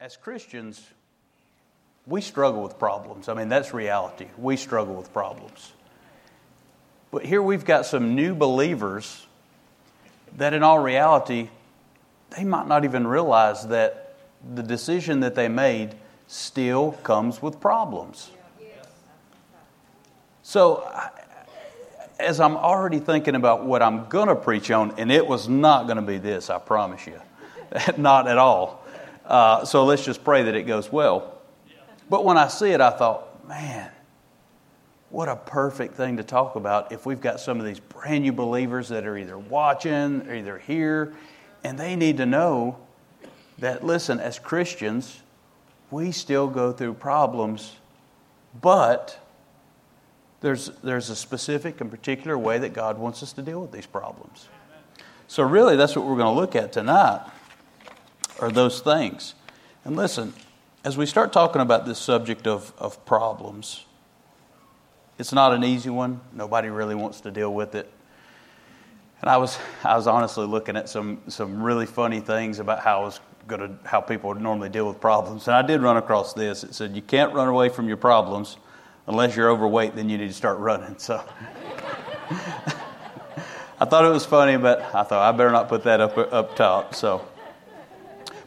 as Christians, we struggle with problems. I mean, that's reality. We struggle with problems. But here we've got some new believers that, in all reality, they might not even realize that the decision that they made still comes with problems. So, as I'm already thinking about what I'm going to preach on, and it was not going to be this, I promise you. not at all. Uh, so let's just pray that it goes well. But when I see it, I thought, man, what a perfect thing to talk about if we've got some of these brand new believers that are either watching or either here, and they need to know that, listen, as Christians, we still go through problems, but there's, there's a specific and particular way that God wants us to deal with these problems. So, really, that's what we're going to look at tonight, are those things. And listen, as we start talking about this subject of, of problems, it's not an easy one. Nobody really wants to deal with it. And I was, I was honestly looking at some, some really funny things about how I was to, how people would normally deal with problems. And I did run across this. It said, You can't run away from your problems unless you're overweight, then you need to start running. So I thought it was funny, but I thought I better not put that up, up top. So,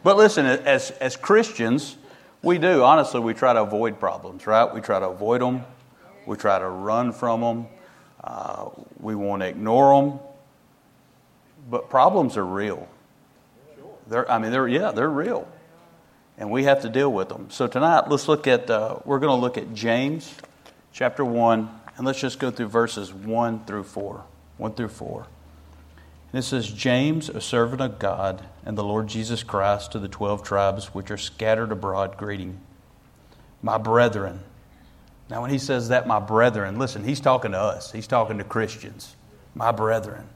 but listen, as, as Christians, we do, honestly, we try to avoid problems, right? We try to avoid them, we try to run from them, uh, we want to ignore them. But problems are real. They're, I mean, they're, yeah, they're real. And we have to deal with them. So tonight, let's look at, uh, we're going to look at James chapter 1, and let's just go through verses 1 through 4. 1 through 4. It says, James, a servant of God and the Lord Jesus Christ, to the twelve tribes which are scattered abroad, greeting. My brethren. Now, when he says that, my brethren, listen, he's talking to us, he's talking to Christians. My brethren.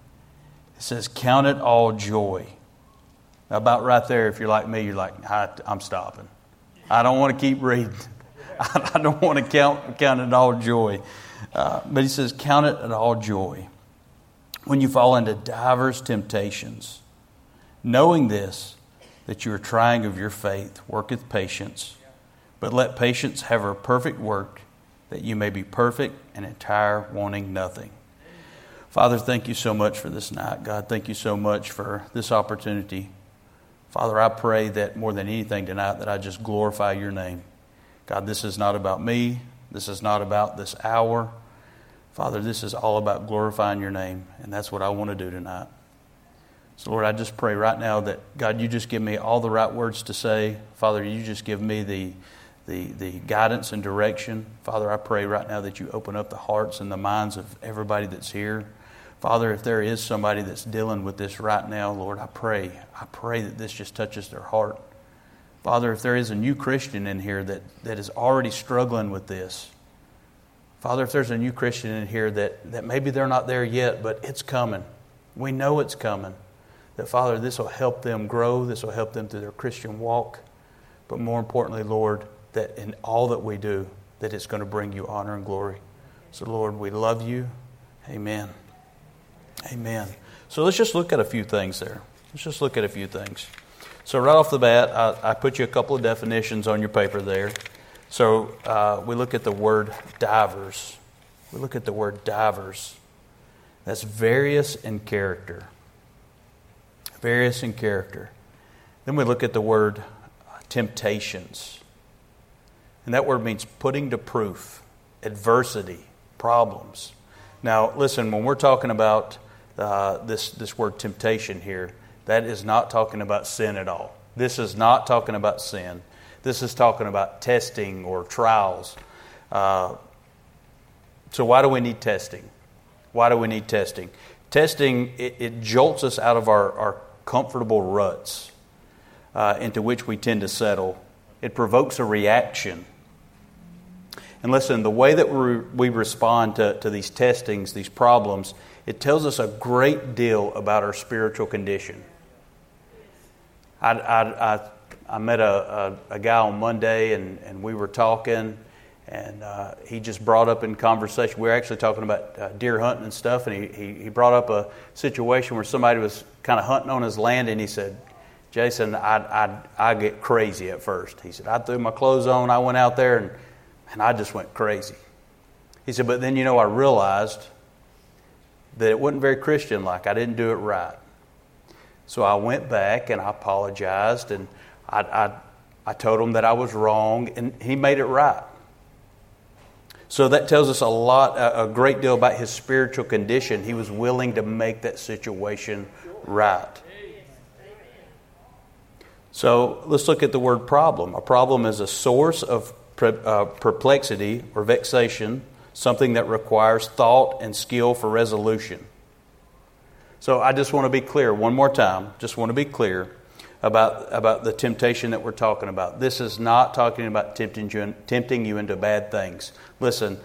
It says, Count it all joy. About right there, if you're like me, you're like, I'm stopping. I don't want to keep reading. I don't want to count, count it all joy. Uh, but he says, Count it all joy when you fall into divers temptations, knowing this, that you are trying of your faith worketh patience. But let patience have her perfect work, that you may be perfect and entire, wanting nothing. Father, thank you so much for this night. God, thank you so much for this opportunity. Father, I pray that more than anything tonight, that I just glorify your name. God, this is not about me. This is not about this hour. Father, this is all about glorifying your name, and that's what I want to do tonight. So, Lord, I just pray right now that, God, you just give me all the right words to say. Father, you just give me the, the, the guidance and direction. Father, I pray right now that you open up the hearts and the minds of everybody that's here. Father, if there is somebody that's dealing with this right now, Lord, I pray, I pray that this just touches their heart. Father, if there is a new Christian in here that, that is already struggling with this, Father, if there's a new Christian in here that, that maybe they're not there yet, but it's coming. We know it's coming. That, Father, this will help them grow, this will help them through their Christian walk. But more importantly, Lord, that in all that we do, that it's going to bring you honor and glory. So, Lord, we love you. Amen. Amen. So let's just look at a few things there. Let's just look at a few things. So, right off the bat, I, I put you a couple of definitions on your paper there. So, uh, we look at the word divers. We look at the word divers. That's various in character. Various in character. Then we look at the word temptations. And that word means putting to proof, adversity, problems. Now, listen, when we're talking about uh, this, this word temptation here, that is not talking about sin at all. This is not talking about sin. This is talking about testing or trials. Uh, so, why do we need testing? Why do we need testing? Testing, it, it jolts us out of our, our comfortable ruts uh, into which we tend to settle. It provokes a reaction. And listen, the way that we, respond to, to these testings, these problems, it tells us a great deal about our spiritual condition. I, I, I, I met a, a, a, guy on Monday and, and we were talking, and uh, he just brought up in conversation. We were actually talking about uh, deer hunting and stuff, and he, he, he brought up a situation where somebody was kind of hunting on his land, and he said, Jason, I, I, I get crazy at first. He said, I threw my clothes on, I went out there, and, and I just went crazy. He said, but then, you know, I realized that it wasn't very Christian like. I didn't do it right. So I went back and I apologized and I, I, I told him that I was wrong, and he made it right. So that tells us a lot, a great deal about his spiritual condition. He was willing to make that situation right. So let's look at the word problem. A problem is a source of uh, perplexity or vexation, something that requires thought and skill for resolution. So I just want to be clear one more time, just want to be clear about, about the temptation that we're talking about. This is not talking about tempting you, tempting you into bad things. Listen,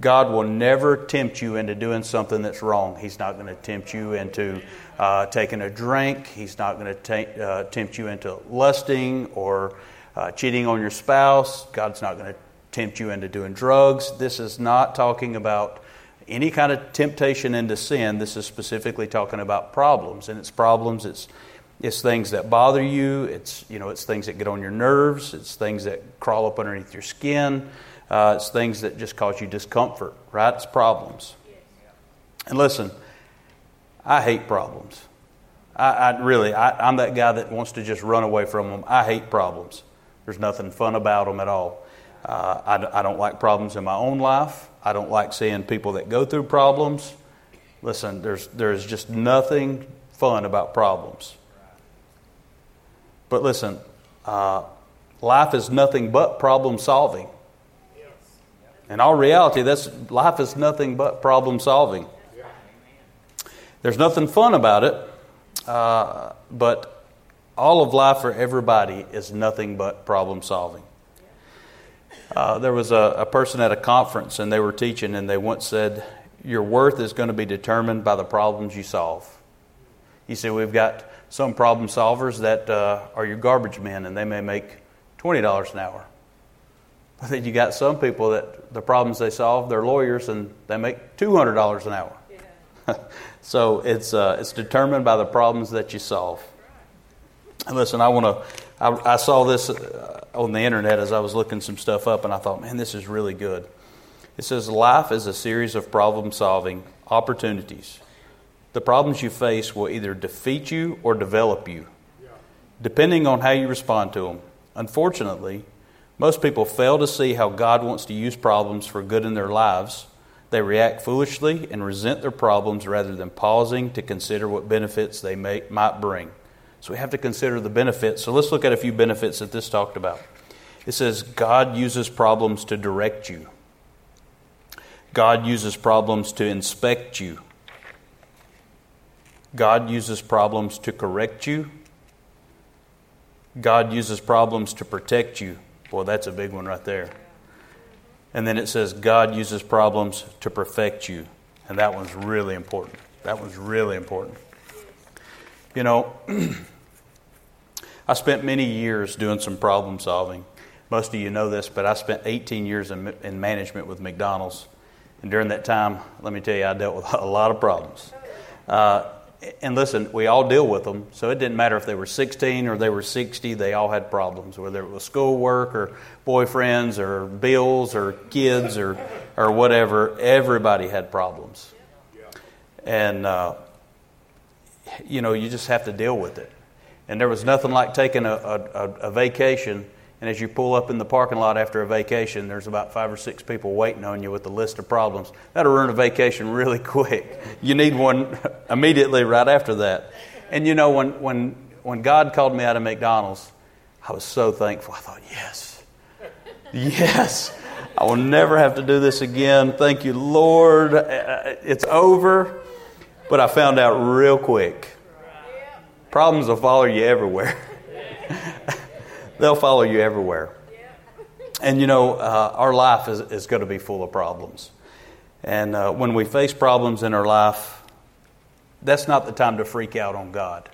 God will never tempt you into doing something that's wrong. He's not going to tempt you into uh, taking a drink. He's not going to uh, tempt you into lusting or uh, cheating on your spouse. God's not going to tempt you into doing drugs. This is not talking about any kind of temptation into sin. This is specifically talking about problems, and it's problems. It's it's things that bother you. It's you know it's things that get on your nerves. It's things that crawl up underneath your skin. Uh, it's things that just cause you discomfort. Right? It's problems. And listen, I hate problems. I, I really, I, I'm that guy that wants to just run away from them. I hate problems. There's nothing fun about them at all. Uh, I, I don't like problems in my own life. I don't like seeing people that go through problems. Listen, there's, there's just nothing fun about problems. But listen, uh, life is nothing but problem solving. In all reality, that's, life is nothing but problem solving. There's nothing fun about it, uh, but all of life for everybody is nothing but problem solving. Uh, there was a, a person at a conference and they were teaching, and they once said, Your worth is going to be determined by the problems you solve. He said, We've got some problem solvers that uh, are your garbage men, and they may make $20 an hour. But then you got some people that the problems they solve, they're lawyers, and they make $200 an hour. Yeah. so it's, uh, it's determined by the problems that you solve. And listen, I want to. I, I, saw this uh, on the internet as I was looking some stuff up, and I thought, man, this is really good. It says life is a series of problem solving opportunities. The problems you face will either defeat you or develop you, depending on how you respond to them. Unfortunately, most people fail to see how God wants to use problems for good in their lives. They react foolishly and resent their problems rather than pausing to consider what benefits they may, might bring. So we have to consider the benefits. So let's look at a few benefits that this talked about. It says God uses problems to direct you. God uses problems to inspect you. God uses problems to correct you. God uses problems to protect you. Boy, that's a big one right there. And then it says God uses problems to perfect you. And that one's really important. That one's really important. You know, I spent many years doing some problem solving. Most of you know this, but I spent 18 years in, in management with McDonald's. And during that time, let me tell you, I dealt with a lot of problems. Uh, and listen, we all deal with them, so it didn't matter if they were 16 or they were 60, they all had problems, whether it was schoolwork or boyfriends or bills or kids or, or whatever. Everybody had problems. And, uh, you know, you just have to deal with it. And there was nothing like taking a, a, a, vacation, and as you pull up in the parking lot after a vacation, there's about five or six people waiting on you with a list of problems. That'll ruin a vacation really quick. You need one immediately right after that. And you know, when, when, when God called me out of McDonald's, I was so thankful. I thought, yes, yes, I will never have to do this again. Thank you, Lord. Uh, uh, it's over. But I found out real quick Problems will follow you everywhere. They'll follow you everywhere. And you know, uh, our life is, is going to be full of problems. And uh, when we face problems in our life, that's not the time to freak out on God.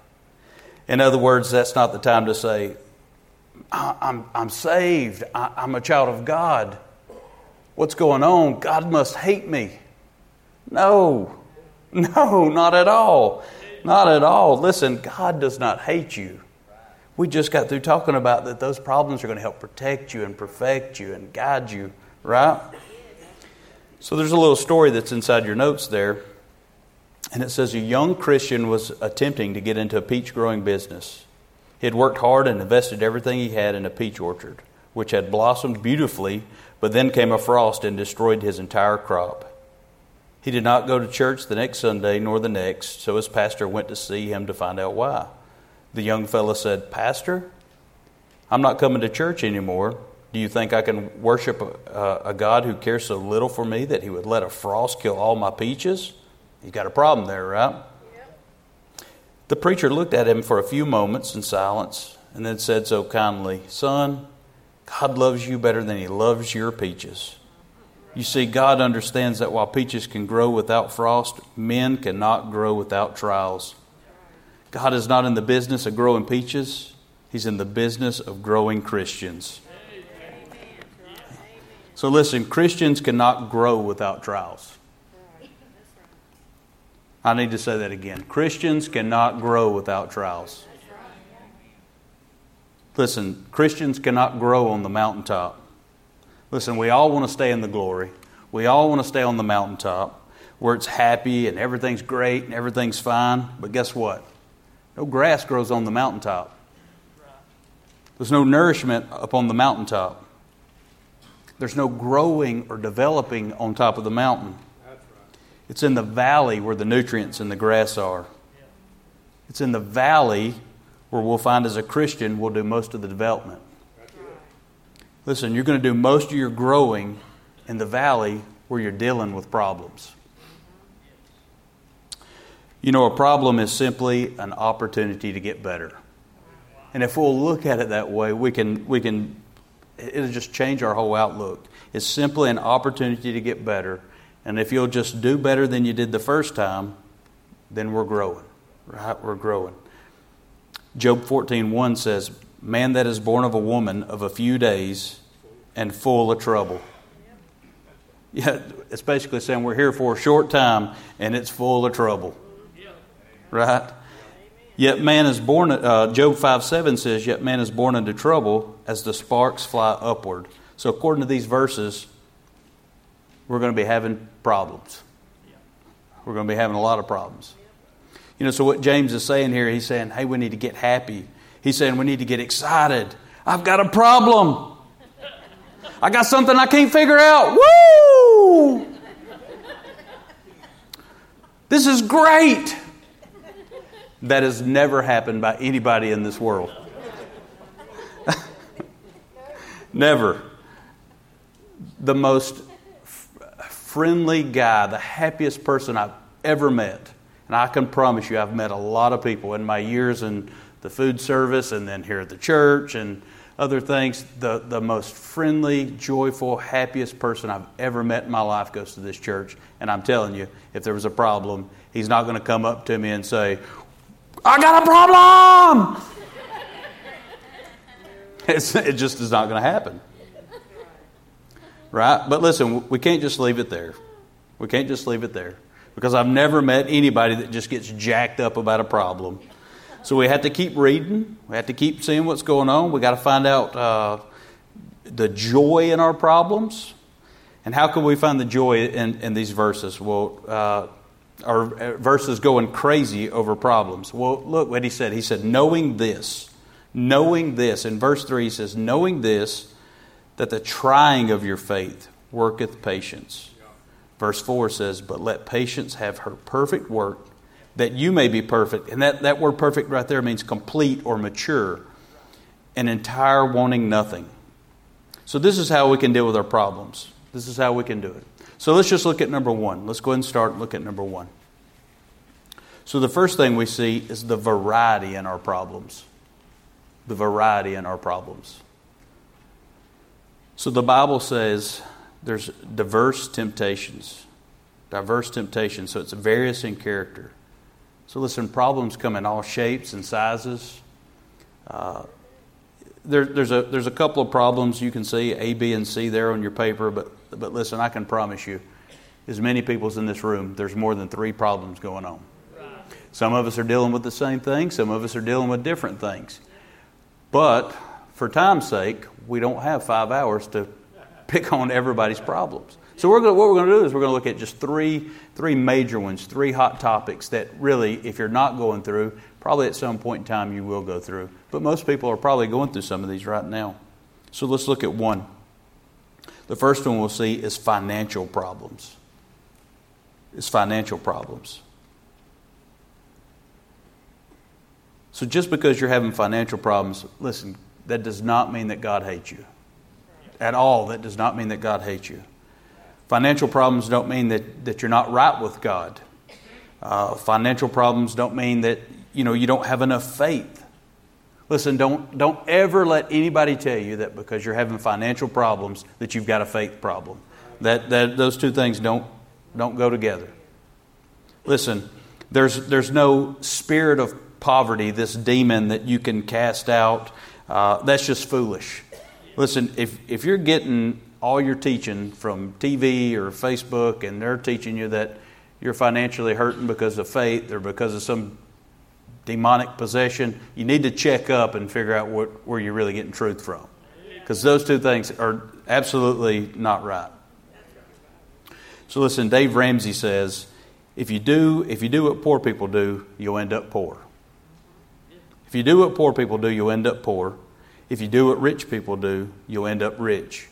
In other words, that's not the time to say, I'm, I'm saved, I'm a child of God. What's going on? God must hate me. No, no, not at all. Not at all. Listen, God does not hate you. We just got through talking about that those problems are going to help protect you and perfect you and guide you, right? So there's a little story that's inside your notes there. And it says a young Christian was attempting to get into a peach growing business. He had worked hard and invested everything he had in a peach orchard, which had blossomed beautifully, but then came a frost and destroyed his entire crop. He did not go to church the next Sunday nor the next, so his pastor went to see him to find out why. The young fellow said, Pastor, I'm not coming to church anymore. Do you think I can worship a, a, God who cares so little for me that he would let a frost kill all my peaches? You got a problem there, right? The preacher looked at him for a few moments in silence and then said so kindly, Son, God loves you better than he loves your peaches. You see, God understands that while peaches can grow without frost, men cannot grow without trials. God is not in the business of growing peaches, He's in the business of growing Christians. So listen, Christians cannot grow without trials. I need to say that again. Christians cannot grow without trials. Listen, Christians cannot grow on the mountaintop. Listen, we all want to stay in the glory. We all want to stay on the mountaintop where it's happy and everything's great and everything's fine. But guess what? No grass grows on the mountaintop. There's no nourishment upon the mountaintop. There's no growing or developing on top of the mountain. It's in the valley where the nutrients in the grass are. It's in the valley where we'll find as a Christian we'll do most of the development. Listen, you're going to do most of your growing in the valley where you're dealing with problems. You know, a problem is simply an opportunity to get better. And if we'll look at it that way, we can, we can it'll just change our whole outlook. It's simply an opportunity to get better and if you'll just do better than you did the first time, then we're growing. Right? We're growing. Job 14:1 says, "Man that is born of a woman of a few days and full of trouble." Yeah, it's basically saying we're here for a short time and it's full of trouble. Right? Yet man is born, uh, Job 5 7 says, Yet man is born into trouble as the sparks fly upward. So, according to these verses, we're going to be having problems. We're going to be having a lot of problems. You know, so what James is saying here, he's saying, hey, we need to get happy. He's saying we need to get excited. I've got a problem. I got something I can't figure out. Woo! This is great. That has never happened by anybody in this world. never. The most friendly guy, the happiest person I've ever met. And I can promise you, I've met a lot of people in my years in the food service and then here at the church and other things. The, the most friendly, joyful, happiest person I've ever met in my life goes to this church. And I'm telling you, if there was a problem, he's not going to come up to me and say, I got a problem! It's, it just is not going to happen. Right? But listen, we can't just leave it there. We can't just leave it there. Because I've never met anybody that just gets jacked up about a problem. So we have to keep reading. We have to keep seeing what's going on. We got to find out uh, the joy in our problems. And how can we find the joy in, in these verses? Well, uh, our uh, verses going crazy over problems. Well, look what he said. He said, knowing this, knowing this. In verse 3, he says, knowing this, that the trying of your faith worketh patience. Verse 4 says, But let patience have her perfect work, that you may be perfect. And that, that word perfect right there means complete or mature, and entire, wanting nothing. So, this is how we can deal with our problems. This is how we can do it. So, let's just look at number one. Let's go ahead and start and look at number one. So, the first thing we see is the variety in our problems. The variety in our problems. So the Bible says there's diverse temptations. Diverse temptations. So it's various in character. So listen, problems come in all shapes and sizes. Uh, there, there's, a, there's a couple of problems you can see, A, B, and C there on your paper, but, but listen, I can promise you, as many people as in this room, there's more than three problems going on. Some of us are dealing with the same thing, some of us are dealing with different things. But for time's sake, we don't have five hours to pick on everybody's problems. So we're gonna, what we're going to do is we're going to look at just three, three major ones, three hot topics that really, if you're not going through, probably at some point in time you will go through. But most people are probably going through some of these right now. So let's look at one. The first one we'll see is financial problems. It's financial problems. So just because you're having financial problems, listen, that does not mean that God hates you. At all, that does not mean that God hates you. Financial problems don't mean that, that you're not right with God. Uh, financial problems don't mean that you know you don't have enough faith. Listen, don't don't ever let anybody tell you that because you're having financial problems that you've got a faith problem. That that those two things don't don't go together. Listen, there's there's no spirit of poverty, this demon that you can cast out. Uh, that's just foolish. Listen, if, if you're getting all your teaching from TV or Facebook and they're teaching you that you're financially hurting because of faith or because of some demonic possession, you need to check up and figure out what, where you're really getting truth from. Because those two things are absolutely not right. So listen, Dave Ramsey says, if you do if you do what poor people do, you'll end up poor. If you do what poor people do, you'll end up poor. If you do what rich people do, you'll end up rich.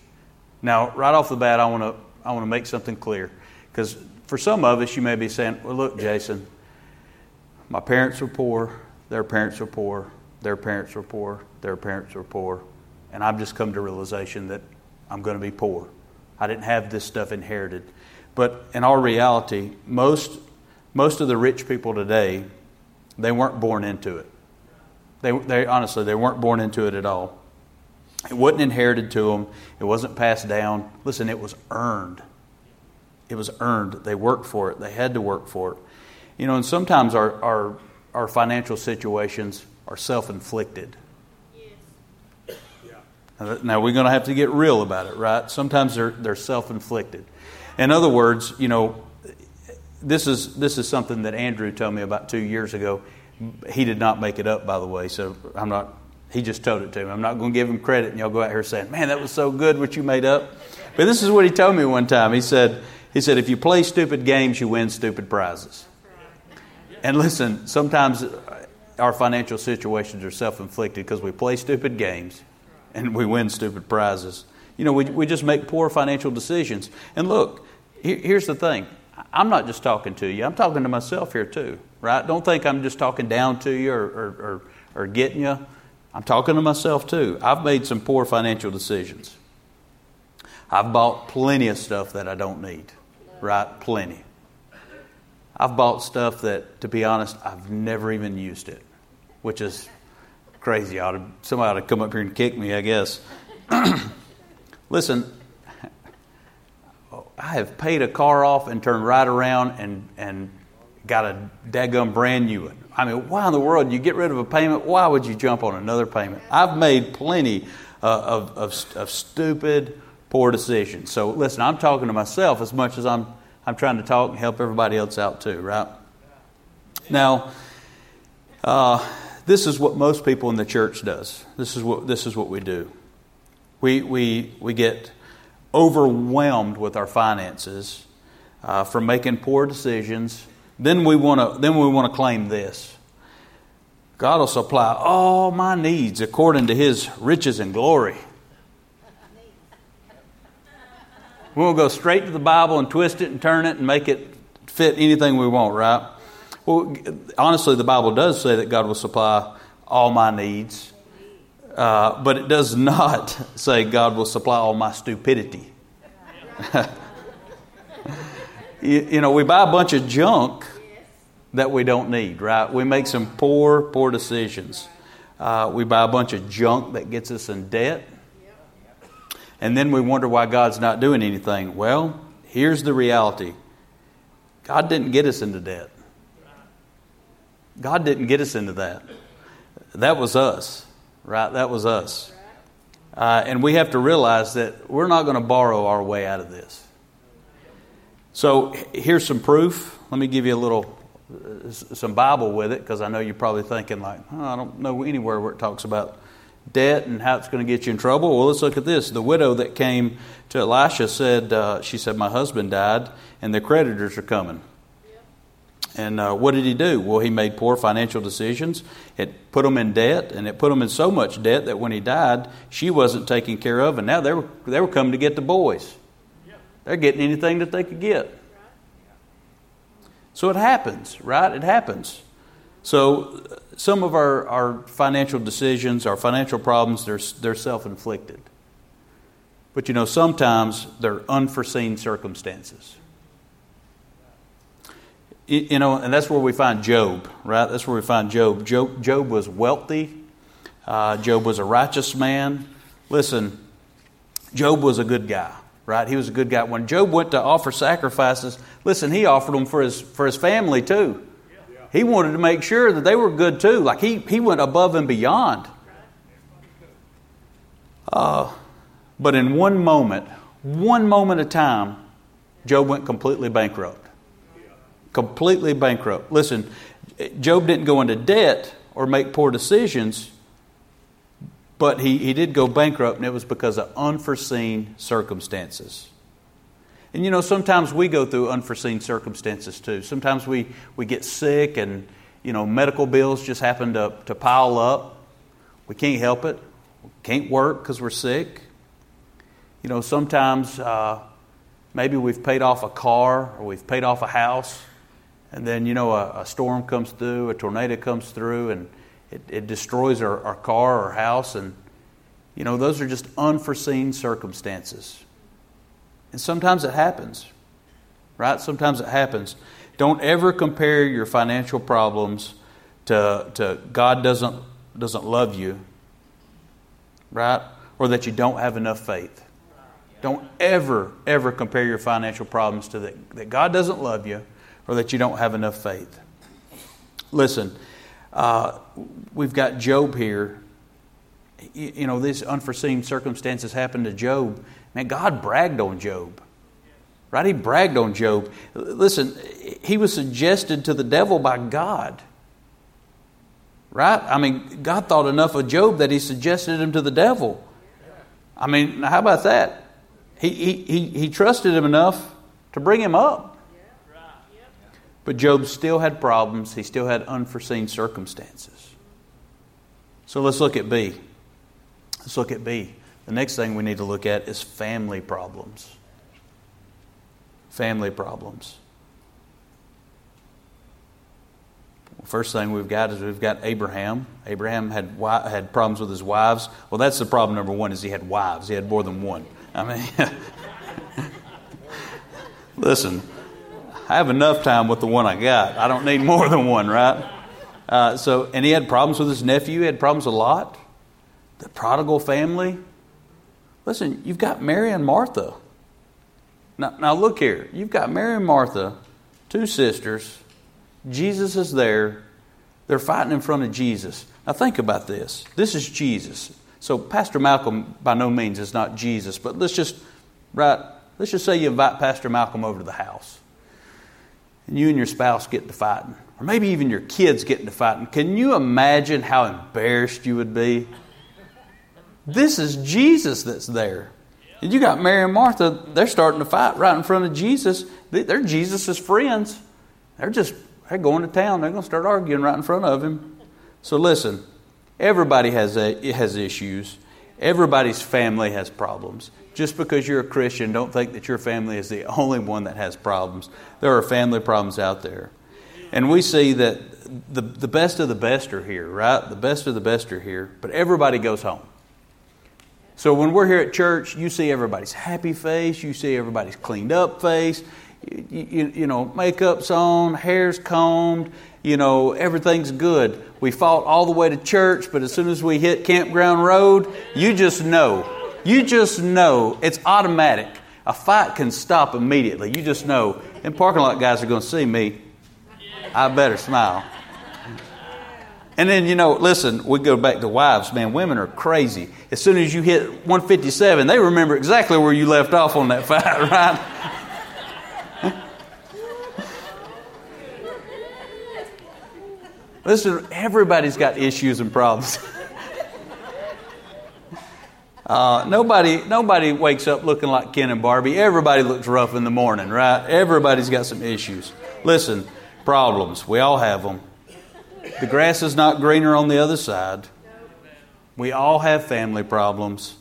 Now, right off the bat, I want to I want to make something clear because for some of us, you may be saying, "Well, look, Jason, my parents were poor, their parents were poor, their parents were poor, their parents were poor, and I've just come to realization that I'm going to be poor. I didn't have this stuff inherited." But in our reality, most most of the rich people today, they weren't born into it. They, they honestly, they weren't born into it at all. It wasn't inherited to them. It wasn't passed down. Listen, it was earned. It was earned. They worked for it. They had to work for it. You know, and sometimes our, our, our financial situations are self inflicted. Yes. Now, we're going to have to get real about it, right? Sometimes they're, they're self inflicted. In other words, you know, this is, this is something that Andrew told me about two years ago. He did not make it up, by the way, so I'm not, he just told it to me. I'm not going to give him credit, and y'all go out here saying, man, that was so good what you made up. But this is what he told me one time. He said, he said, if you play stupid games, you win stupid prizes. And listen, sometimes our financial situations are self inflicted because we play stupid games and we win stupid prizes. You know, we, we just make poor financial decisions. And look, here, here's the thing I'm not just talking to you, I'm talking to myself here too right? Don't think I'm just talking down to you or, or, or, or getting you. I'm talking to myself too. I've made some poor financial decisions. I've bought plenty of stuff that I don't need, right? Plenty. I've bought stuff that, to be honest, I've never even used it, which is crazy. I ought to, somebody ought to come up here and kick me, I guess. Listen, I have paid a car off and turned right around and, and got a daggum brand new one. I mean, why in the world you get rid of a payment? Why would you jump on another payment? I've made plenty uh, of, of, of stupid, poor decisions. So listen, I'm talking to myself as much as I'm I'm trying to talk and help everybody else out too, right? Now, uh, this is what most people in the church does. This is what this is what we do. We we we get overwhelmed with our finances uh, from making poor decisions then we want to then we want to claim this. God will supply all my needs according to his riches and glory. We'll go straight to the Bible and twist it and turn it and make it fit anything we want, right? Well, honestly, the Bible does say that God will supply all my needs, uh, but it does not say God will supply all my stupidity. you, you know, we buy a bunch of junk that we don't need, right? We make some poor, poor decisions. Uh, we buy a bunch of junk that gets us in debt. And then we wonder why God's not doing anything. Well, here's the reality God didn't get us into debt. God didn't get us into that. That was us, right? That was us. Uh, and we have to realize that we're not going to borrow our way out of this. So here's some proof. Let me give you a little some Bible with it because I know you're probably thinking like, oh, I don't know anywhere where it talks about debt and how it's going to get you in trouble. Well, let's look at this. The widow that came to Elisha said, uh, She said, My husband died and the creditors are coming. And uh, what did he do? Well, he made poor financial decisions. It put him in debt, and it put him in so much debt that when he died, she wasn't taken care of, and now they were, they were coming to get the boys. They're getting anything that they could get. So it happens, right? It happens. So some of our, our financial decisions, our financial problems, they're, they're self inflicted. But you know, sometimes they're unforeseen circumstances. You know, and that's where we find Job, right? That's where we find Job. Job, Job was wealthy. Uh, Job was a righteous man. Listen, Job was a good guy, right? He was a good guy. When Job went to offer sacrifices, listen, he offered them for his, for his family too. He wanted to make sure that they were good too. Like he, he went above and beyond. Uh, but in one moment, one moment of time, Job went completely bankrupt completely bankrupt. Listen, Job didn't go into debt or make poor decisions, but he, he did go bankrupt, and it was because of unforeseen circumstances. And you know, sometimes we go through unforeseen circumstances too. Sometimes we, we get sick and, you know, medical bills just happen to, to pile up. We can't help it. We can't work because we're sick. You know, sometimes uh, maybe we've paid off a car or we've paid off a house and then, you know, a, a storm comes through, a tornado comes through, and it, it destroys our, our car or house. And, you know, those are just unforeseen circumstances. And sometimes it happens, right? Sometimes it happens. Don't ever compare your financial problems to, to God doesn't, doesn't love you, right? Or that you don't have enough faith. Don't ever, ever compare your financial problems to that, that God doesn't love you or that you don't have enough faith. Listen, uh, we've got Job here. You, you know, these unforeseen circumstances happened to Job. Man, God bragged on Job. Right? He bragged on Job. Listen, he was suggested to the devil by God. Right? I mean, God thought enough of Job that he suggested him to the devil. I mean, how about that? He, he, he, he trusted him enough to bring him up. But Job still had problems, he still had unforeseen circumstances. So let's look at B. Let's look at B. The next thing we need to look at is family problems. Family problems. First thing we've got is we've got Abraham. Abraham had had problems with his wives. Well, that's the problem number one is he had wives. He had more than one. I mean, listen, I have enough time with the one I got. I don't need more than one, right? Uh, so, and he had problems with his nephew. He had problems a lot. The prodigal family. Listen, you've got Mary and Martha. Now, now look here. You've got Mary and Martha, two sisters. Jesus is there. They're fighting in front of Jesus. Now think about this. This is Jesus. So Pastor Malcolm by no means is not Jesus, but let's just right. Let's just say you invite Pastor Malcolm over to the house and you and your spouse get to fighting, or maybe even your kids get to fighting, can you imagine how embarrassed you would be? This is Jesus that's there. And you got Mary and Martha, they're starting to fight right in front of Jesus. They're Jesus' friends. They're just they're going to town. They're going to start arguing right in front of him. So listen, everybody has a, has issues. Everybody's family has problems. Just because you're a Christian, don't think that your family is the only one that has problems. There are family problems out there. And we see that the, the best of the best are here, right? The best of the best are here, but everybody goes home. So when we're here at church, you see everybody's happy face, you see everybody's cleaned up face, you, you, you know, makeup's on, hair's combed, you know, everything's good. We fought all the way to church, but as soon as we hit Campground Road, you just know you just know it's automatic. A fight can stop immediately. You just know. And parking lot guys are going to see me. I better smile. And then, you know, listen, we go back to wives. Man, women are crazy. As soon as you hit 157, they remember exactly where you left off on that fight, right? listen, everybody's got issues and problems. Uh, nobody, nobody wakes up looking like Ken and Barbie. Everybody looks rough in the morning, right? Everybody's got some issues. Listen, problems. We all have them. The grass is not greener on the other side. We all have family problems.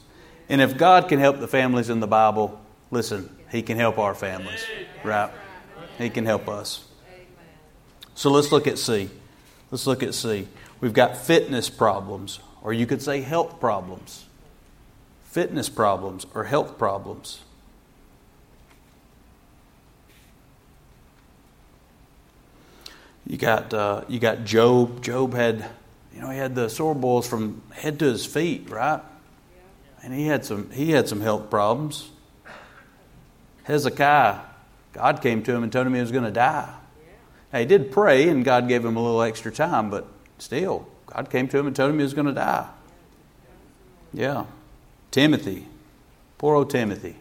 And if God can help the families in the Bible, listen, He can help our families, right? He can help us. So let's look at C. Let's look at C. We've got fitness problems, or you could say health problems. Fitness problems or health problems. You got uh, you got Job. Job had, you know, he had the sore boils from head to his feet, right? And he had some he had some health problems. Hezekiah, God came to him and told him he was going to die. Now, he did pray, and God gave him a little extra time, but still, God came to him and told him he was going to die. Yeah. Timothy, poor old Timothy,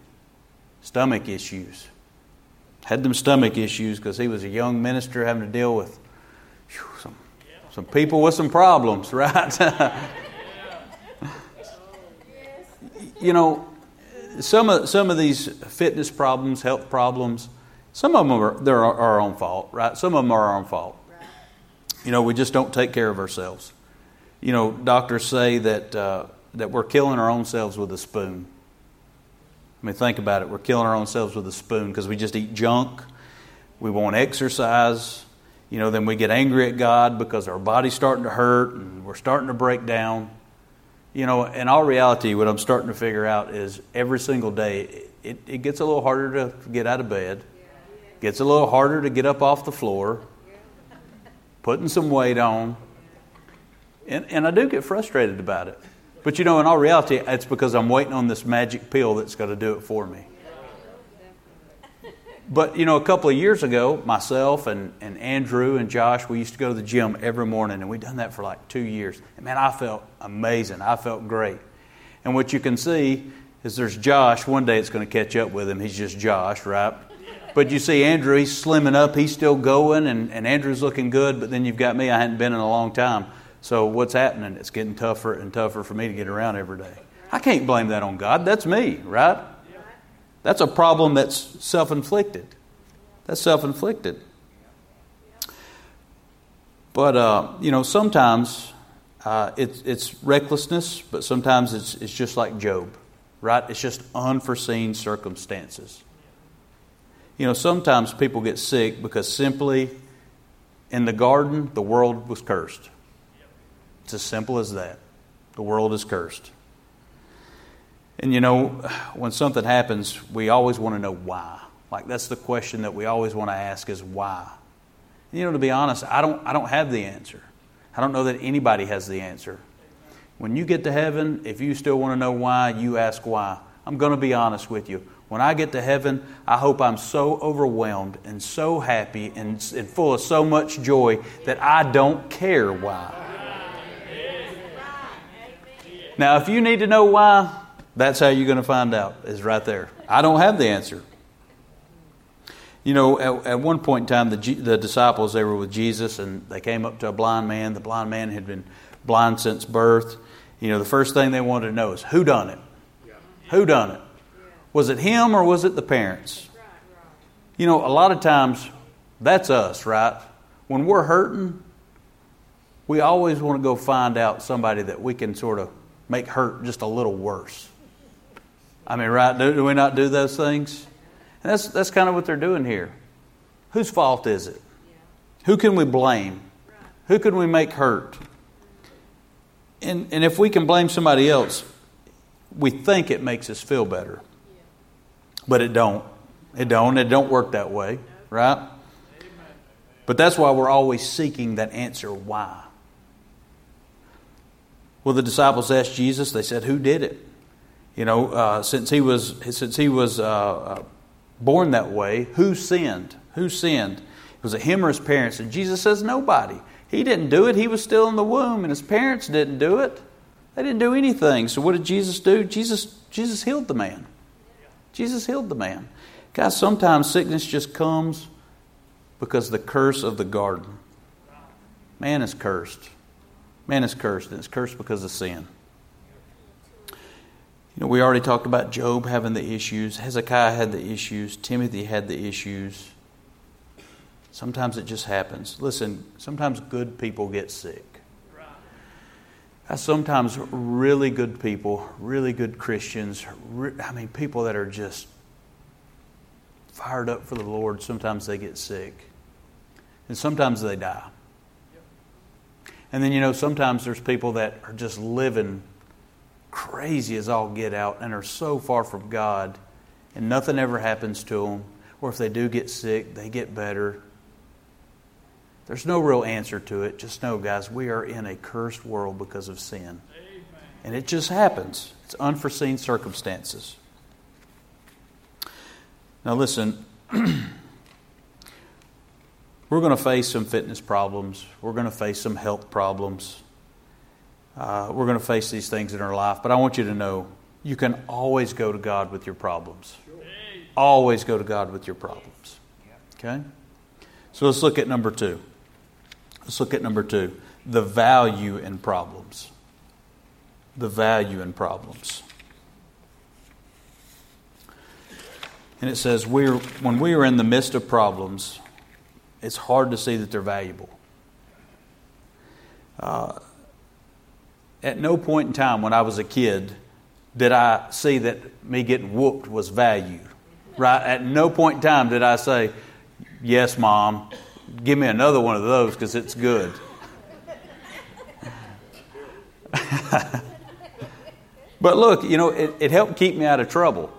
stomach issues had them stomach issues because he was a young minister having to deal with whew, some, some people with some problems, right? you know, some of, some of these fitness problems, health problems, some of them are, they're our own fault, right? Some of them are our own fault. You know, we just don't take care of ourselves. You know, doctors say that, uh, that we're killing our own selves with a spoon. I mean, think about it. We're killing our own selves with a spoon because we just eat junk. We won't exercise. You know, then we get angry at God because our body's starting to hurt and we're starting to break down. You know, in all reality, what I'm starting to figure out is every single day, it, it gets a little harder to get out of bed, gets a little harder to get up off the floor, putting some weight on. And, and I do get frustrated about it. But you know, in all reality, it's because I'm waiting on this magic pill that's going to do it for me. But you know, a couple of years ago, myself and, and Andrew and Josh, we used to go to the gym every morning, and we've done that for like two years. And man, I felt amazing. I felt great. And what you can see is there's Josh. One day it's going to catch up with him. He's just Josh, right? But you see Andrew, he's slimming up, he's still going, and, and Andrew's looking good, but then you've got me, I hadn't been in a long time. So what's happening? It's getting tougher and tougher for me to get around every day. I can't blame that on God. That's me, right? That's a problem that's self inflicted. That's self inflicted. But, uh, you know, sometimes uh, it's, it's recklessness, but sometimes it's, it's just like Job, right? It's just unforeseen circumstances. You know, sometimes people get sick because simply in the garden, the world was cursed. It's as simple as that. The world is cursed. And you know, when something happens, we always want to know why. Like that's the question that we always want to ask is why. And, you know, to be honest, I don't I don't have the answer. I don't know that anybody has the answer. When you get to heaven, if you still want to know why, you ask why. I'm going to be honest with you. When I get to heaven, I hope I'm so overwhelmed and so happy and, and full of so much joy that I don't care why. Now, if you need to know why, that's how you're going to find out, is right there. I don't have the answer. You know, at, at one point in time, the, the disciples, they were with Jesus and they came up to a blind man. The blind man had been blind since birth. You know, the first thing they wanted to know is who done it? Who done it? Was it him or was it the parents? You know, a lot of times that's us, right? When we're hurting, we always want to go find out somebody that we can sort of make hurt just a little worse. I mean, right? Do, do we not do those things? And that's, that's kind of what they're doing here. Whose fault is it? Who can we blame? Who can we make hurt? And, and if we can blame somebody else, we think it makes us feel better. But it don't. It don't. It don't work that way, right? But that's why we're always seeking that answer why. Well, the disciples asked Jesus. They said, "Who did it?" You know, uh, since he was since he was uh, uh, born that way, who sinned? Who sinned? Was it him or his parents? And Jesus says, "Nobody. He didn't do it. He was still in the womb, and his parents didn't do it. They didn't do anything. So what did Jesus do? Jesus Jesus healed the man. Jesus healed the man. Guys, sometimes sickness just comes because the curse of the garden. Man is cursed. Man is cursed, and it's cursed because of sin. You know, we already talked about Job having the issues, Hezekiah had the issues, Timothy had the issues. Sometimes it just happens. Listen, sometimes good people get sick. Sometimes really good people, really good Christians, I mean, people that are just fired up for the Lord, sometimes they get sick. And sometimes they die. And then, you know, sometimes there's people that are just living crazy as all get out and are so far from God, and nothing ever happens to them. Or if they do get sick, they get better. There's no real answer to it. Just know, guys, we are in a cursed world because of sin. Amen. And it just happens, it's unforeseen circumstances. Now, listen, we're going to face some fitness problems, we're going to face some health problems. Uh, we're going to face these things in our life, but I want you to know you can always go to God with your problems. Always go to God with your problems. Okay? So let's look at number two. Let's look at number two the value in problems. The value in problems. And it says, we're, when we are in the midst of problems, it's hard to see that they're valuable. Uh, at no point in time when I was a kid did I see that me getting whooped was value. Right? At no point in time did I say, Yes, mom, give me another one of those because it's good. but look, you know, it, it, helped keep me out of trouble.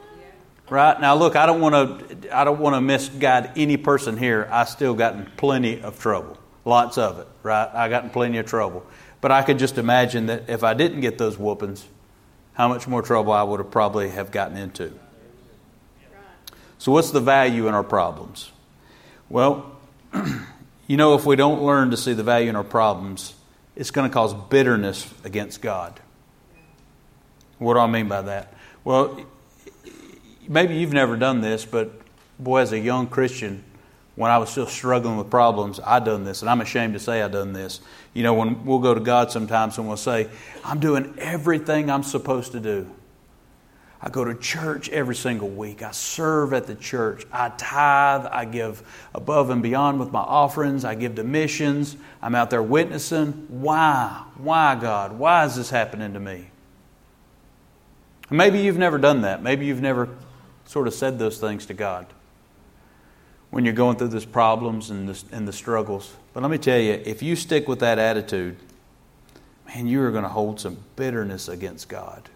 Right now, look, I don't want to. I don't want to misguide any person here. I still gotten plenty of trouble, lots of it. Right, I gotten plenty of trouble. But I could just imagine that if I didn't get those whoopings, how much more trouble I would have probably have gotten into. So, what's the value in our problems? Well, you know, if we don't learn to see the value in our problems, it's going to cause bitterness against God. What do I mean by that? Well, maybe you've never done this, but boy, as a young Christian, when I was still struggling with problems, I done this, and I'm ashamed to say I done this. You know, when we'll go to God sometimes and we'll say, "I'm doing everything I'm supposed to do. I go to church every single week. I serve at the church. I tithe. I give above and beyond with my offerings. I give to missions. I'm out there witnessing. Why? Why, God? Why is this happening to me? Maybe you've never done that. Maybe you've never sort of said those things to God when you're going through these problems and the, and the struggles. But let me tell you, if you stick with that attitude, man, you are going to hold some bitterness against God.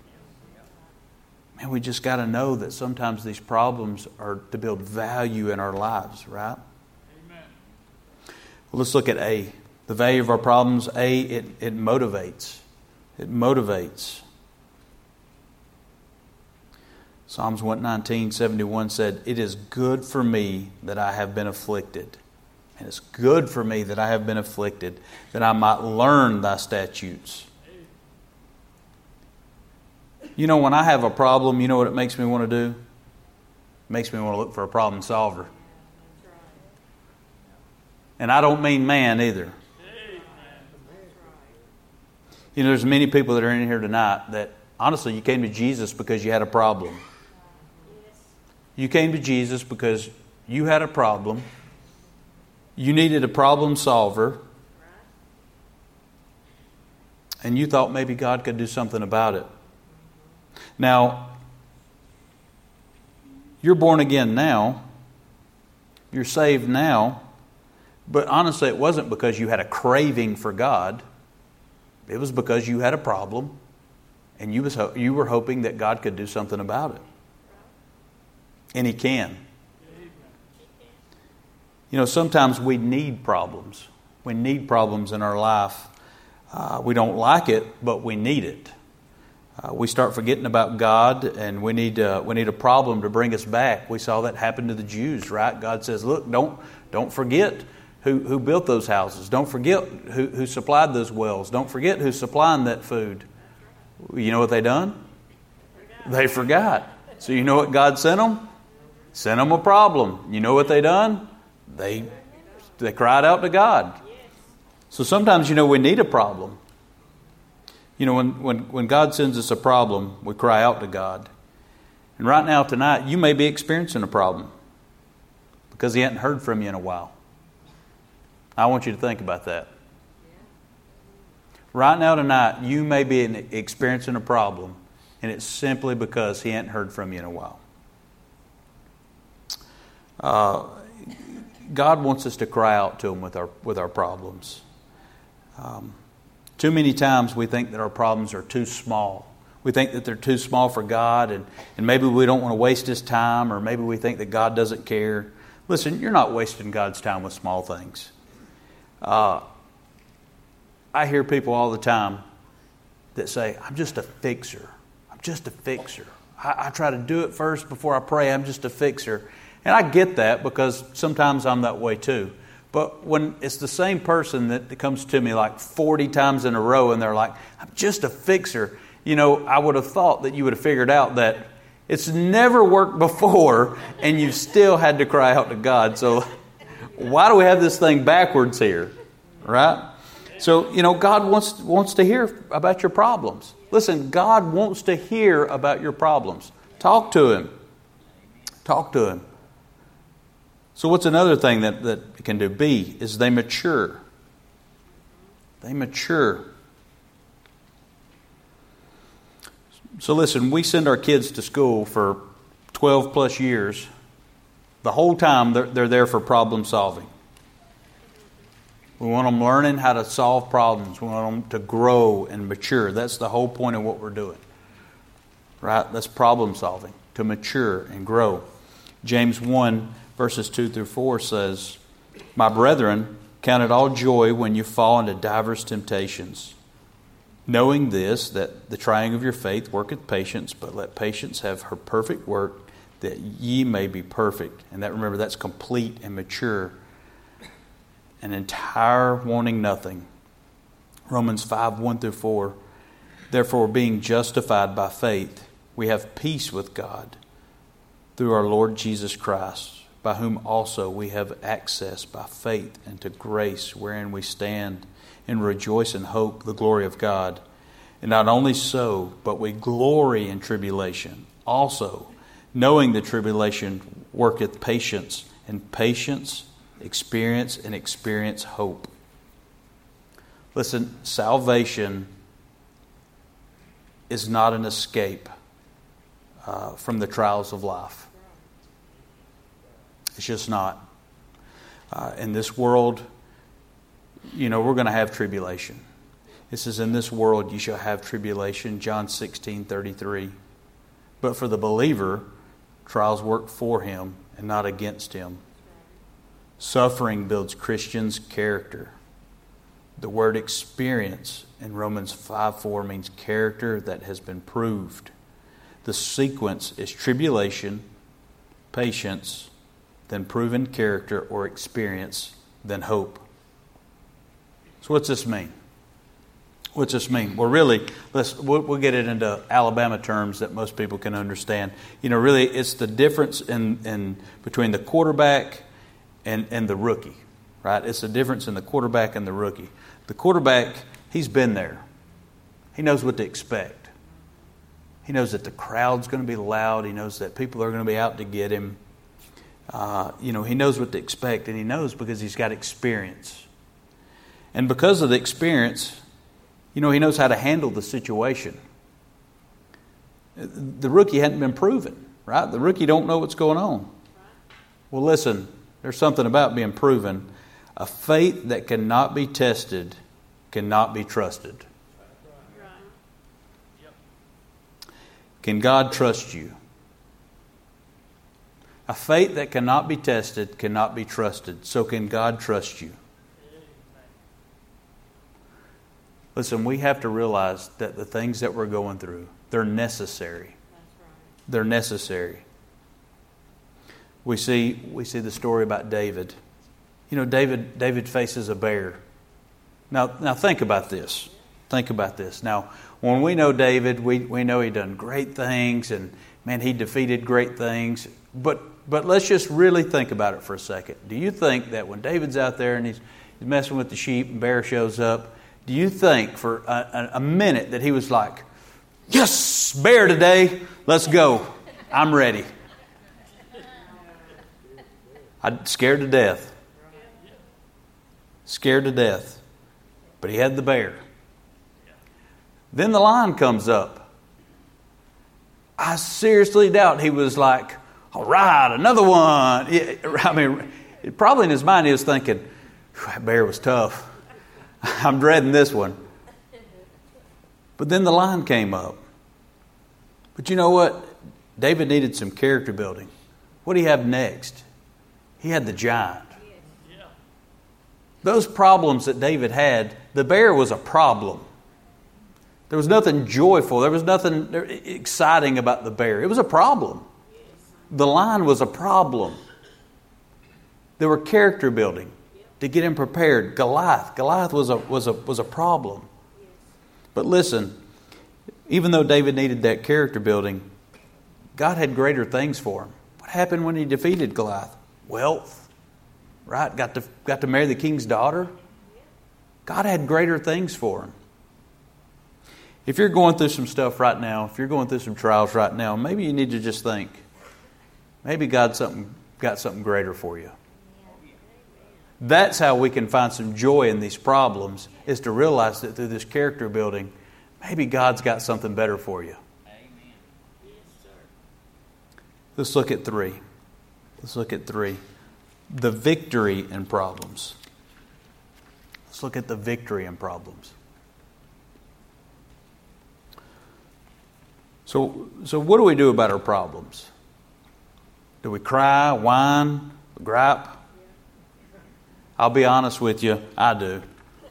Man, we just got to know that sometimes these problems are to build value in our lives, right? Amen. Well, let's look at A. The value of our problems. A, it, it motivates. It motivates. Psalms 119, 71 said, It is good for me that I have been afflicted. And it's good for me that I have been afflicted, that I might learn thy statutes. You know, when I have a problem, you know what it makes me want to do? It makes me want to look for a problem solver. And I don't mean man either. You know, there's many people that are in here tonight that honestly you came to Jesus because you had a problem. You came to Jesus because you had a problem. You needed a problem solver. And you thought maybe God could do something about it. Now, you're born again now. You're saved now. But honestly, it wasn't because you had a craving for God. It was because you had a problem and you, was, you were hoping that God could do something about it. And He can. You know, sometimes we need problems. We need problems in our life. Uh, we don't like it, but we need it. Uh, we start forgetting about God, and we need uh, we need a problem to bring us back. We saw that happen to the Jews, right? God says, "Look, don't don't forget who who built those houses. Don't forget who who supplied those wells. Don't forget who's supplying that food." You know what they done? They forgot. So you know what God sent them? Sent them a problem. You know what they done? They they cried out to God. So sometimes you know we need a problem. You know, when, when, when God sends us a problem, we cry out to God. And right now, tonight, you may be experiencing a problem because He hadn't heard from you in a while. I want you to think about that. Right now, tonight, you may be experiencing a problem, and it's simply because He hadn't heard from you in a while. Uh, God wants us to cry out to Him with our, with our problems. Um, too many times we think that our problems are too small. We think that they're too small for God, and, and maybe we don't want to waste His time, or maybe we think that God doesn't care. Listen, you're not wasting God's time with small things. Uh, I hear people all the time that say, I'm just a fixer. I'm just a fixer. I, I try to do it first before I pray. I'm just a fixer. And I get that because sometimes I'm that way too. But when it's the same person that comes to me like 40 times in a row and they're like, I'm just a fixer, you know, I would have thought that you would have figured out that it's never worked before and you've still had to cry out to God. So why do we have this thing backwards here? Right? So, you know, God wants, wants to hear about your problems. Listen, God wants to hear about your problems. Talk to Him. Talk to Him. So, what's another thing that, that it can do? B is they mature. They mature. So, listen, we send our kids to school for 12 plus years. The whole time they're, they're there for problem solving. We want them learning how to solve problems. We want them to grow and mature. That's the whole point of what we're doing. Right? That's problem solving, to mature and grow. James 1 verses 2 through 4 says, My brethren, count it all joy when you fall into divers temptations, knowing this, that the trying of your faith worketh patience, but let patience have her perfect work, that ye may be perfect. And that remember, that's complete and mature, and entire, wanting nothing. Romans 5 1 through 4. Therefore, being justified by faith, we have peace with God through our Lord Jesus Christ by whom also we have access by faith into grace wherein we stand and rejoice in hope the glory of God. And not only so, but we glory in tribulation also, knowing the tribulation worketh patience, and patience experience and experience hope. Listen, salvation is not an escape uh, from the trials of life. It's just not. Uh, in this world, you know, we're going to have tribulation. It says, In this world you shall have tribulation, John 16 33. But for the believer, trials work for him and not against him. Suffering builds Christians' character. The word experience in Romans 5 4 means character that has been proved. The sequence is tribulation, patience, then proven character or experience, than hope. So, what's this mean? What's this mean? Well, really, let's we'll, we'll, get it into Alabama terms that most people can understand. You know, really, it's the difference in, in between the quarterback and, and the rookie, right? It's the difference in the quarterback and the rookie. The quarterback, he's been there. He knows what to expect. He knows that the crowd's going to be loud. He knows that people are going to be out to get him. Uh, you know, he knows what to expect, and he knows because he's got experience. And because of the experience, you know, he knows how to handle the situation. The rookie hadn't been proven, right? The rookie don't know what's going on. Well, listen, there's something about being proven. A faith that cannot be tested cannot be trusted. Can God trust you? A faith that cannot be tested cannot be trusted. So, can God trust you? Listen, we have to realize that the things that we're going through, they're necessary. They're necessary. We see, we see the story about David. You know, David, David faces a bear. Now, now think about this. Think about this. Now, when we know David, we, we know he done great things and man, he defeated great things. But but let's just really think about it for a second. Do you think that when David's out there and he's, he's messing with the sheep and bear shows up, do you think for a, a minute that he was like, Yes, bear today, let's go. I'm ready. I'm scared to death. Scared to death. But he had the bear. Then the lion comes up. I seriously doubt he was like, all right, another one. I mean, probably in his mind he was thinking, that bear was tough. I'm dreading this one. But then the line came up. But you know what? David needed some character building. What do he have next? He had the giant. Those problems that David had, the bear was a problem. There was nothing joyful, there was nothing exciting about the bear. It was a problem. The line was a problem. There were character building to get him prepared. Goliath, Goliath was a, was a, was a problem. But listen, even though David needed that character building, God had greater things for him. What happened when he defeated Goliath? Wealth, right? Got to, got to marry the king's daughter. God had greater things for him. If you're going through some stuff right now, if you're going through some trials right now, maybe you need to just think, maybe God's something, got something greater for you. That's how we can find some joy in these problems, is to realize that through this character building, maybe God's got something better for you. Let's look at three. Let's look at three. The victory in problems. Let's look at the victory in problems. So, so what do we do about our problems? Do we cry, whine, gripe? I'll be honest with you, I do.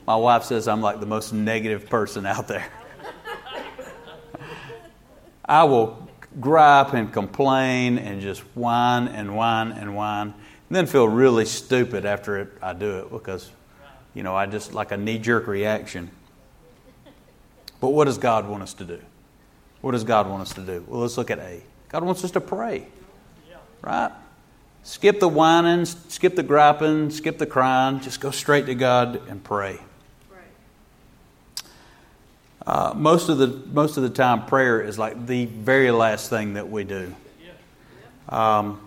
My wife says I'm like the most negative person out there. I will gripe and complain and just whine and whine and whine, and then feel really stupid after it, I do it because, you know, I just like a knee jerk reaction. But what does God want us to do? What does God want us to do? Well, let's look at A. God wants us to pray, right? Skip the whining, skip the griping, skip the crying. Just go straight to God and pray. Uh, most of the most of the time, prayer is like the very last thing that we do. Um,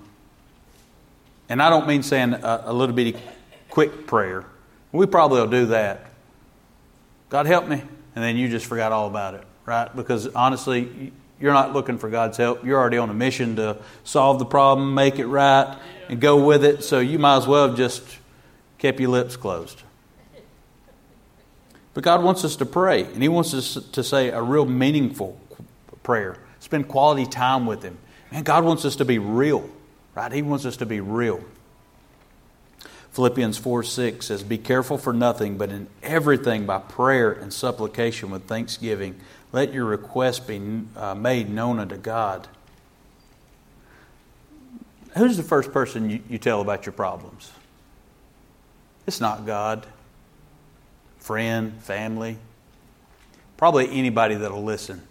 and I don't mean saying a, a little bitty quick prayer. We probably will do that. God help me, and then you just forgot all about it, right? Because honestly, you're not looking for God's help. You're already on a mission to solve the problem, make it right, and go with it. So you might as well have just kept your lips closed. But God wants us to pray, and He wants us to say a real meaningful prayer. Spend quality time with Him. And God wants us to be real, right? He wants us to be real. Philippians 4 6 says, Be careful for nothing, but in everything by prayer and supplication with thanksgiving let your request be uh, made known unto God. Who's the first person you, you tell about your problems? It's not God. Friend, family, probably anybody that'll listen.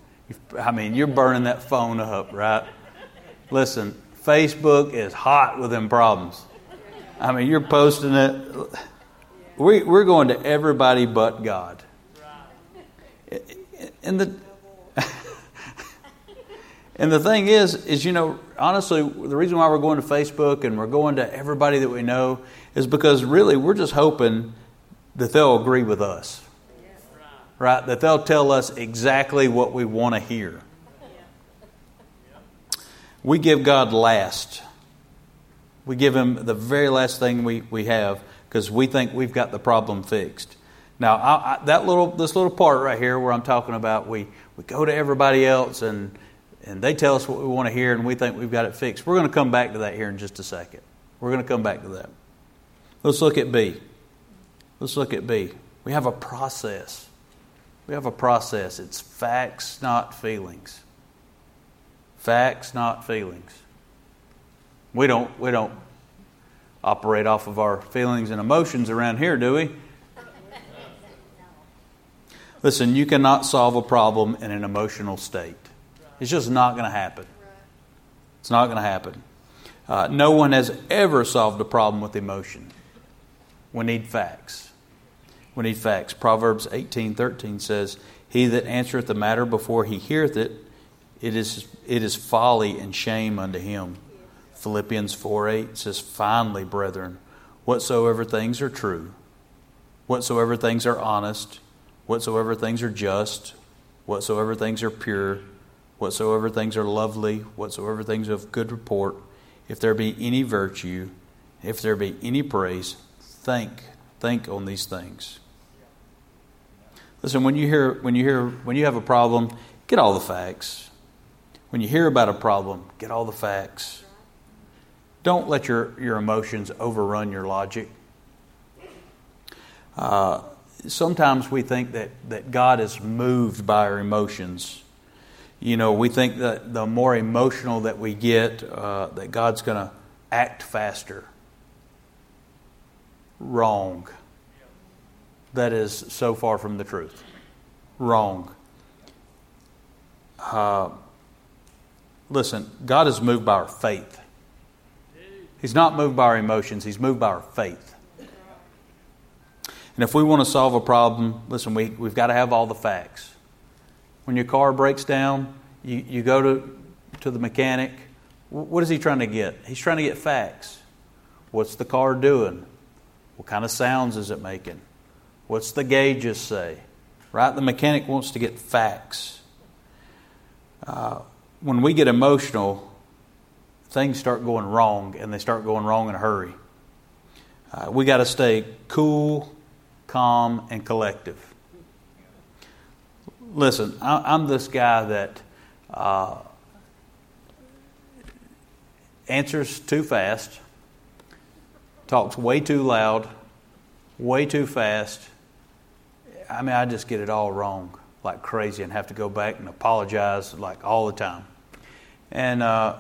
I mean, you're burning that phone up, right? Listen, Facebook is hot with them problems. I mean, you're posting it. We, we're going to everybody but God and the and the thing is, is you know, honestly, the reason why we're going to Facebook and we're going to everybody that we know is because really we're just hoping that they'll agree with us, right? That they'll tell us exactly what we want to hear. We give God last. We give Him the very last thing we, we have because we think we've got the problem fixed. Now, I, I, that little this little part right here where I'm talking about, we we go to everybody else and and they tell us what we want to hear, and we think we've got it fixed. We're going to come back to that here in just a second. We're going to come back to that. Let's look at B. Let's look at B. We have a process. We have a process. It's facts, not feelings. Facts, not feelings. We don't we don't operate off of our feelings and emotions around here, do we? Listen, you cannot solve a problem in an emotional state. It's just not going to happen. It's not going to happen. Uh, no one has ever solved a problem with emotion. We need facts. We need facts. Proverbs 18:13 says, "He that answereth the matter before he heareth it, it is it is folly and shame unto him." Philippians 4:8 says, "Finally, brethren, whatsoever things are true, whatsoever things are honest, whatsoever things are just, whatsoever things are pure, whatsoever things are lovely, whatsoever things of good report, if there be any virtue, if there be any praise, think, think on these things. Listen, when you hear when you hear when you have a problem, get all the facts. When you hear about a problem, get all the facts. Don't let your, your emotions overrun your logic. Uh, sometimes we think that, that God is moved by our emotions. You know, we think that the more emotional that we get, uh, that God's going to act faster. Wrong. That is so far from the truth. Wrong. Uh, listen, God is moved by our faith. He's not moved by our emotions, He's moved by our faith. And if we want to solve a problem, listen, we, we've got to have all the facts. When your car breaks down, you, you go to, to the mechanic. What is he trying to get? He's trying to get facts. What's the car doing? What kind of sounds is it making? What's the gauges say? Right? The mechanic wants to get facts. Uh, when we get emotional, things start going wrong, and they start going wrong in a hurry. Uh, we got to stay cool, calm, and collective. Listen, I, am this guy that uh, answers too fast, talks way too loud, way too fast. I mean, I just get it all wrong like crazy and have to go back and apologize like all the time. And uh,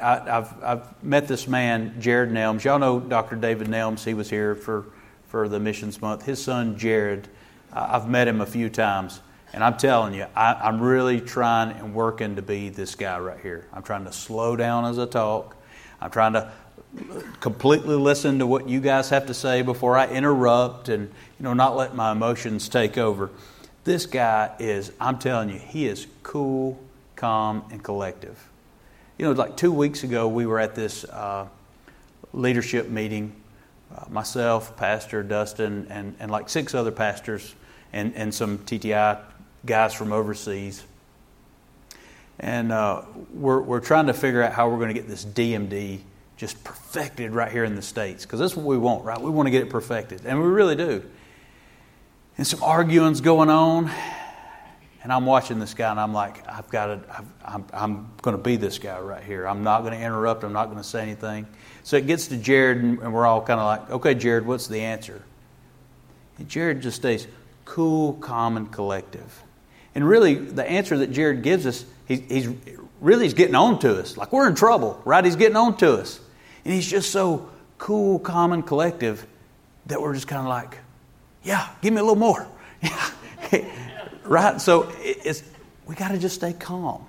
I, have I've met this man, Jared Nelms. Y'all know Dr. David Nelms. He was here for for the missions month. His son Jared, I've met him a few times, and I'm telling you, I, am really trying and working to be this guy right here. I'm trying to slow down as I talk. I'm trying to completely listen to what you guys have to say before I interrupt, and you know, not let my emotions take over. This guy is, I'm telling you, he is cool, calm, and collective. You know, like two weeks ago, we were at this uh, leadership meeting uh, myself, Pastor Dustin, and, and like six other pastors and, and some TTI guys from overseas. And uh, we're, we're trying to figure out how we're going to get this DMD just perfected right here in the States because that's what we want, right? We want to get it perfected, and we really do. And some arguing's going on, and I'm watching this guy, and I'm like, I've got to, I'm, I'm going to be this guy right here. I'm not going to interrupt. I'm not going to say anything. So it gets to Jared, and we're all kind of like, okay, Jared, what's the answer? And Jared just stays cool, calm, and collective. And really, the answer that Jared gives us, he, he's really he's getting on to us. Like we're in trouble, right? He's getting on to us. And he's just so cool, calm, and collective that we're just kind of like, yeah, give me a little more. right? So it's, we got to just stay calm.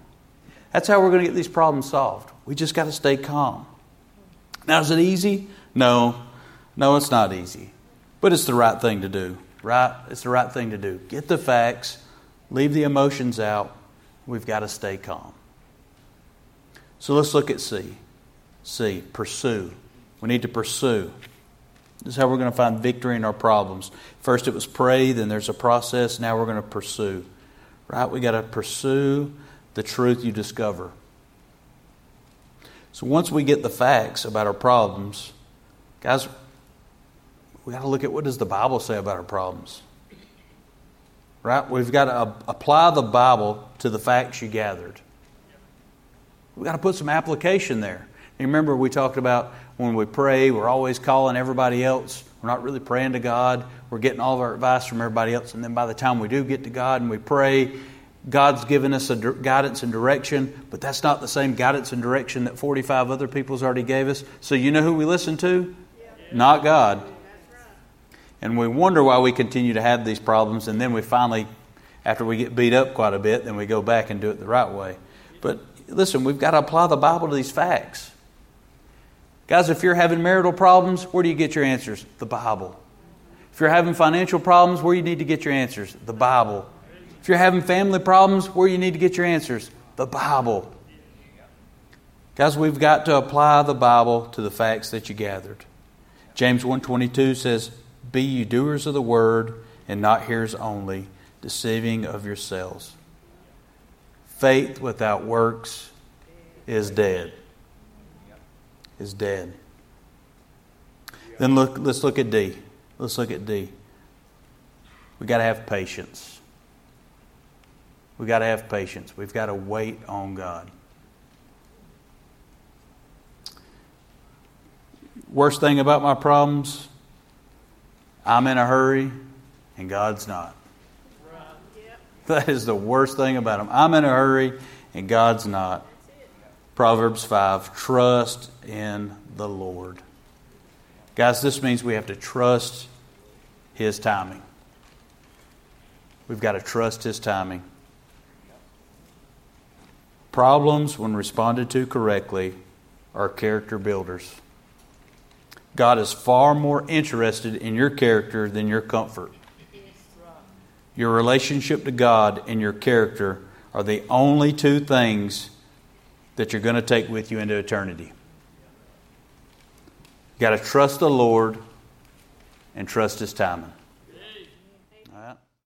That's how we're going to get these problems solved. We just got to stay calm. Now, is it easy? No. No, it's not easy. But it's the right thing to do, right? It's the right thing to do. Get the facts, leave the emotions out. We've got to stay calm. So let's look at C. C, pursue. We need to pursue. This is how we're going to find victory in our problems. First it was pray, then there's a process, now we're going to pursue. Right? We got to pursue the truth you discover. So once we get the facts about our problems, guys, we got to look at what does the Bible say about our problems. Right? We've got to apply the Bible to the facts you gathered. We've got to put some application there. You remember we talked about when we pray, we're always calling everybody else. We're not really praying to God. We're getting all of our advice from everybody else. And then by the time we do get to God and we pray, God's given us a guidance and direction, but that's not the same guidance and direction that 45 other people's already gave us. So you know who we listen to? Yeah. Not God. And we wonder why we continue to have these problems, and then we finally, after we get beat up quite a bit, then we go back and do it the right way. But listen, we've got to apply the Bible to these facts. Guys, if you're having marital problems, where do you get your answers? The Bible. If you're having financial problems, where do you need to get your answers? The Bible. If you're having family problems, where you need to get your answers? The Bible. Guys, we've got to apply the Bible to the facts that you gathered. James 1:22 says, "Be you doers of the word and not hearers only, deceiving of yourselves." Faith without works is dead. Is dead. Then look let's look at D. Let's look at D. We got to have patience. We got to have patience. We've got to wait on God. Worst thing about my problems, I'm in a hurry and God's not. That is the worst thing about them. I'm in a hurry and God's not. Proverbs 5 Trust in the Lord. Guys, this means we have to trust His timing. We've got to trust His timing. Problems, when responded to correctly, are character builders. God is far more interested in your character than your comfort. Your relationship to God and your character are the only two things that you're going to take with you into eternity. You got to trust the Lord and trust His timing.